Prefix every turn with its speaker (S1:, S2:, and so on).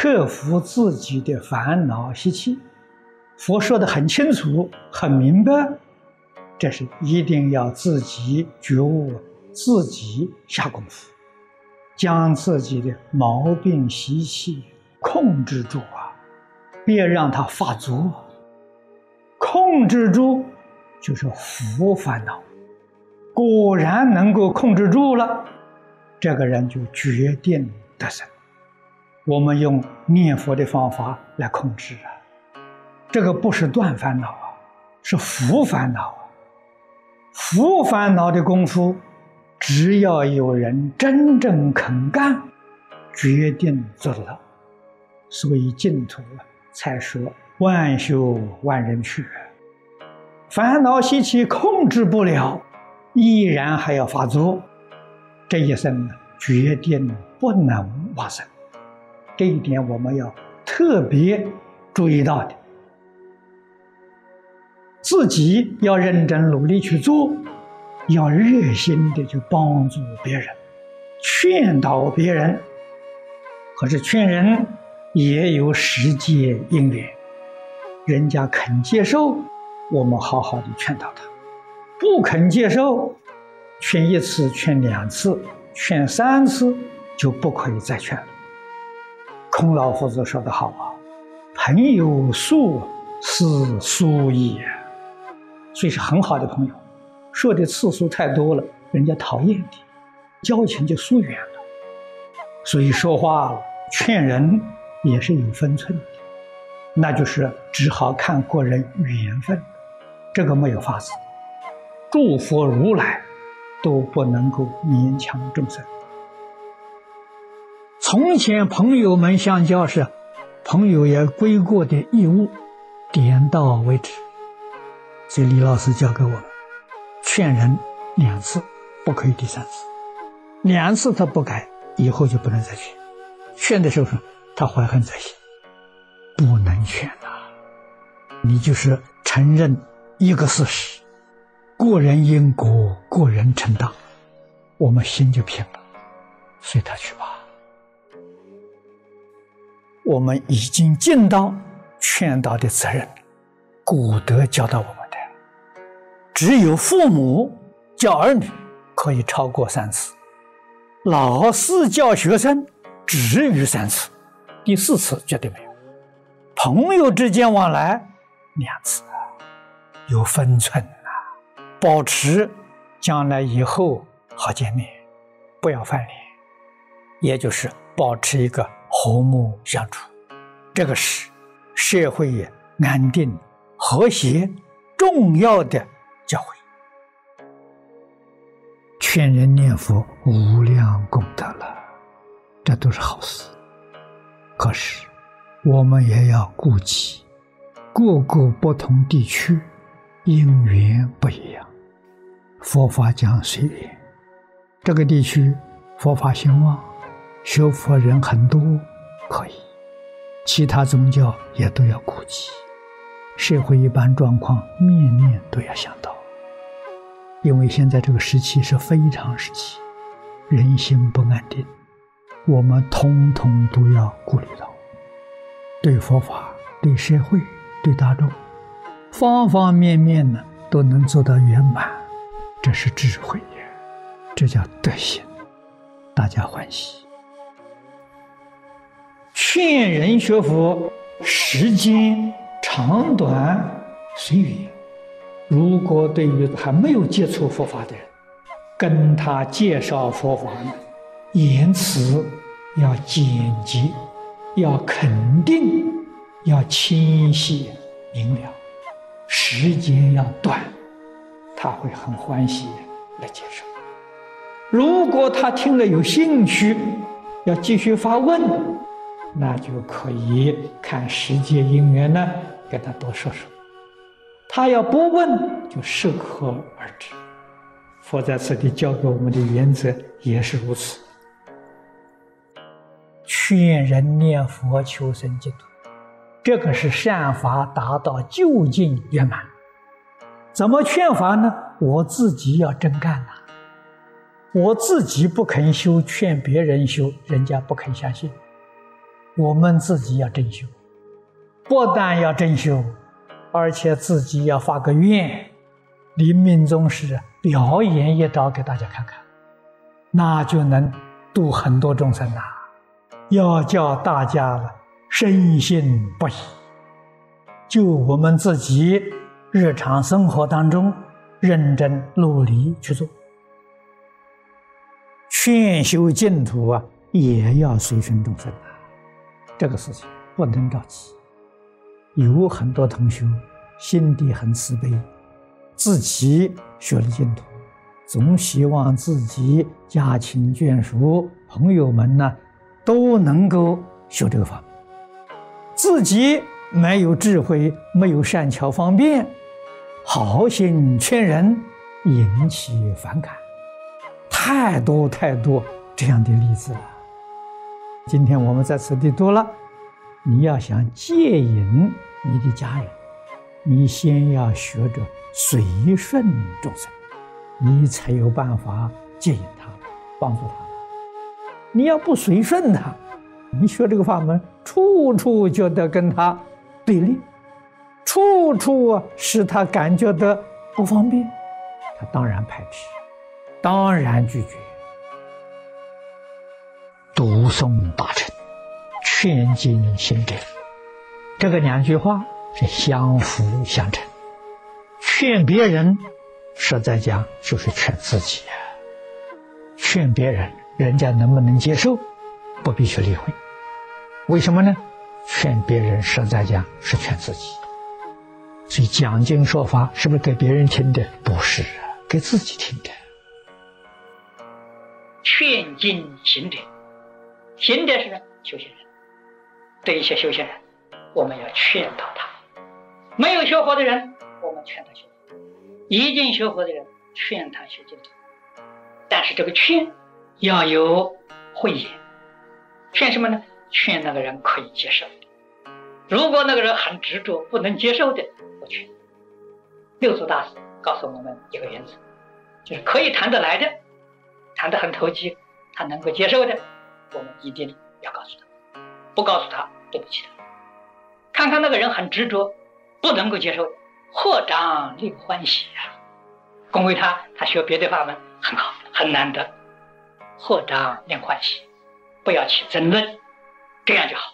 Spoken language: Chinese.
S1: 克服自己的烦恼习气。佛说的很清楚、很明白，这是一定要自己觉悟、自己下功夫，将自己的毛病习气控制住啊，别让它发作。控制住就是福烦恼，果然能够控制住了，这个人就决定得胜。我们用念佛的方法来控制啊。这个不是断烦恼啊，是福烦恼啊。福烦恼的功夫，只要有人真正肯干，决定做得到。所以净土才说万修万人去。烦恼习气控制不了，依然还要发作，这一生决定不能往生。这一点我们要特别注意到的。自己要认真努力去做，要热心的去帮助别人，劝导别人。可是劝人也有时节因缘，人家肯接受，我们好好的劝导他；不肯接受，劝一次、劝两次、劝三次，就不可以再劝了。孔老夫子说的好啊：“朋友数是疏也。”所以是很好的朋友，说的次数太多了，人家讨厌你，交情就疏远了。所以说话劝人也是有分寸的，那就是只好看个人缘分，这个没有法子。诸佛如来都不能够勉强众生。从前朋友们相交时，朋友也归过的义务，点到为止。所以李老师教给我们，劝人两次，不可以第三次。两次他不改，以后就不能再劝。劝的时候，他怀恨在心，不能劝呐。你就是承认一个事实：过人因果，过人承担，我们心就平了，随他去吧。我们已经尽到劝导的责任，古德教导我们的。只有父母教儿女可以超过三次，老师教学生止于三次，第四次绝对没有。朋友之间往来两次，有分寸啊，保持将来以后好见面，不要翻脸，也就是保持一个和睦相处，这个是社会安定和谐重要的。教诲，劝人念佛无量功德了，这都是好事。可是，我们也要顾及各个不同地区因缘不一样，佛法讲随缘。这个地区佛法兴旺，学佛人很多，可以；其他宗教也都要顾及，社会一般状况，面面都要想到。因为现在这个时期是非常时期，人心不安定，我们通通都要顾虑到，对佛法、对社会、对大众，方方面面呢都能做到圆满，这是智慧呀，这叫德行，大家欢喜。劝人学佛，时间长短随缘。如果对于还没有接触佛法的人，跟他介绍佛法呢，言辞要简洁，要肯定，要清晰明了，时间要短，他会很欢喜来接受。如果他听了有兴趣，要继续发问，那就可以看时间因缘呢，跟他多说说。他要不问，就适可而止。佛在此地教给我们的原则也是如此。劝人念佛求生净土，这个是善法达到究竟圆满。怎么劝法呢？我自己要真干呐！我自己不肯修，劝别人修，人家不肯相信。我们自己要真修，不但要真修，而且自己要发个愿，临命终时表演一招给大家看看，那就能度很多众生呐！要叫大家深信不疑，就我们自己日常生活当中认真努力去做，劝修净土啊，也要随顺众生。这个事情不能着急。有很多同学心底很慈悲，自己学了净土，总希望自己家亲眷属、朋友们呢都能够学这个法。自己没有智慧，没有善巧方便，好心劝人，引起反感，太多太多这样的例子了。今天我们在此地读了，你要想戒引你的家人，你先要学着随顺众生，你才有办法戒引他，帮助他。你要不随顺他，你学这个法门，处处觉得跟他对立，处处使他感觉到不方便，他当然排斥，当然拒绝。读诵大乘，劝进行者，这个两句话是相辅相成。劝别人，实在讲就是劝自己呀。劝别人，人家能不能接受，不必去理会。为什么呢？劝别人，实在讲是劝自己。所以讲经说法，是不是给别人听的？不是，给自己听的。
S2: 劝进行者。行的是修行人，对一些修行人，我们要劝导他；没有学佛的人，我们劝他修；已经学佛的人，劝他修净土。但是这个劝要有慧眼，劝什么呢？劝那个人可以接受。如果那个人很执着，不能接受的，不劝。六祖大师告诉我们一个原则，就是可以谈得来的，谈得很投机，他能够接受的。我们一定要告诉他，不告诉他对不起他。看看那个人很执着，不能够接受，或长令欢喜啊，恭维他，他学别的法门很好，很难得，或长令欢喜，不要去争论，这样就好。